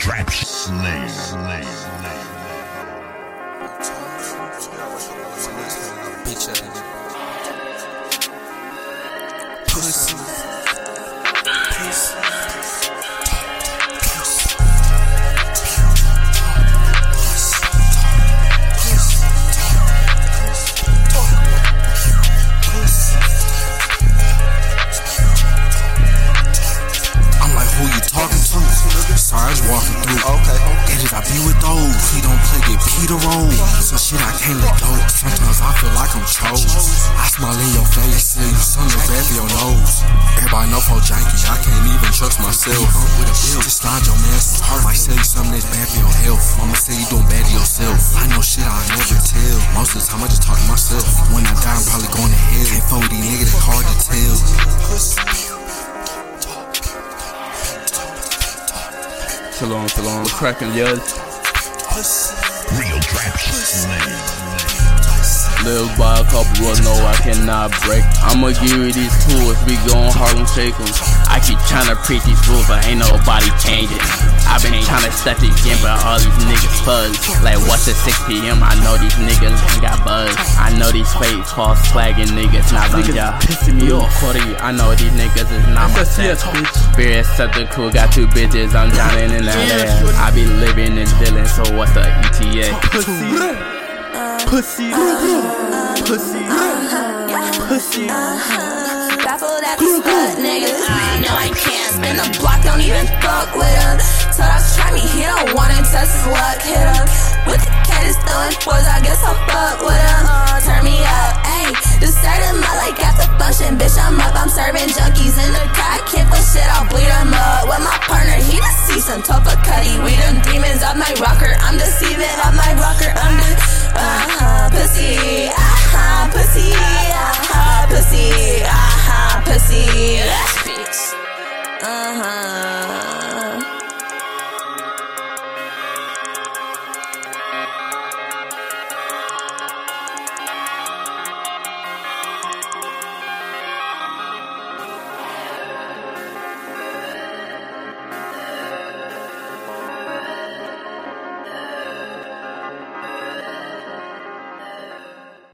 trap slave. slave. Pussy. Pussy. Play, get roll. So shit, I can't let go. Sometimes I feel like I'm chose. I smile in your face, say you something bad for your nose. Everybody know for janky, I can't even trust myself. I'm with a bill, just slide your man some heart. Might say you something that's bad for your health. Mama say you doing bad to yourself. I know shit I'll never tell. Most of the time I just talk to myself. When I die, I'm probably going to hell. Can't fuck with these niggas, it's hard to tell. Chill on, chill on. We're cracking, yeah. Real trap slave. Live by a couple rules, no, I cannot break. I'ma give you these tools, we gon' Harlem shake 'em. I keep tryna preach these rules, but ain't nobody changing. i been tryna step the game, but all these niggas fuzz. Like, what's at 6 p.m.? I know these niggas ain't got buzz. I know these fake false flagging niggas not on ya. pissing me off. Cody, I know these niggas is not my set. Spirit cool, got two bitches, I'm drowning in that Yeah, air. I be living and dealing, so what's the ETA? Pussy. Pussy. Pussy. Pussy. Baffled at these fuck niggas. I know I can't spin the block, don't even fuck with him. So that's try me, he don't wanna test his luck, hit him. With the cat is throwing fours, I guess I'll fuck with him. Uh, turn me up, ayy. Deserted my like after function, bitch, I'm up. I'm serving junkies in the car, I can't put shit, I'll bleed him up. With my partner, he the season, top of cutty. We them demons of my rocker, I'm deceiving Uh huh.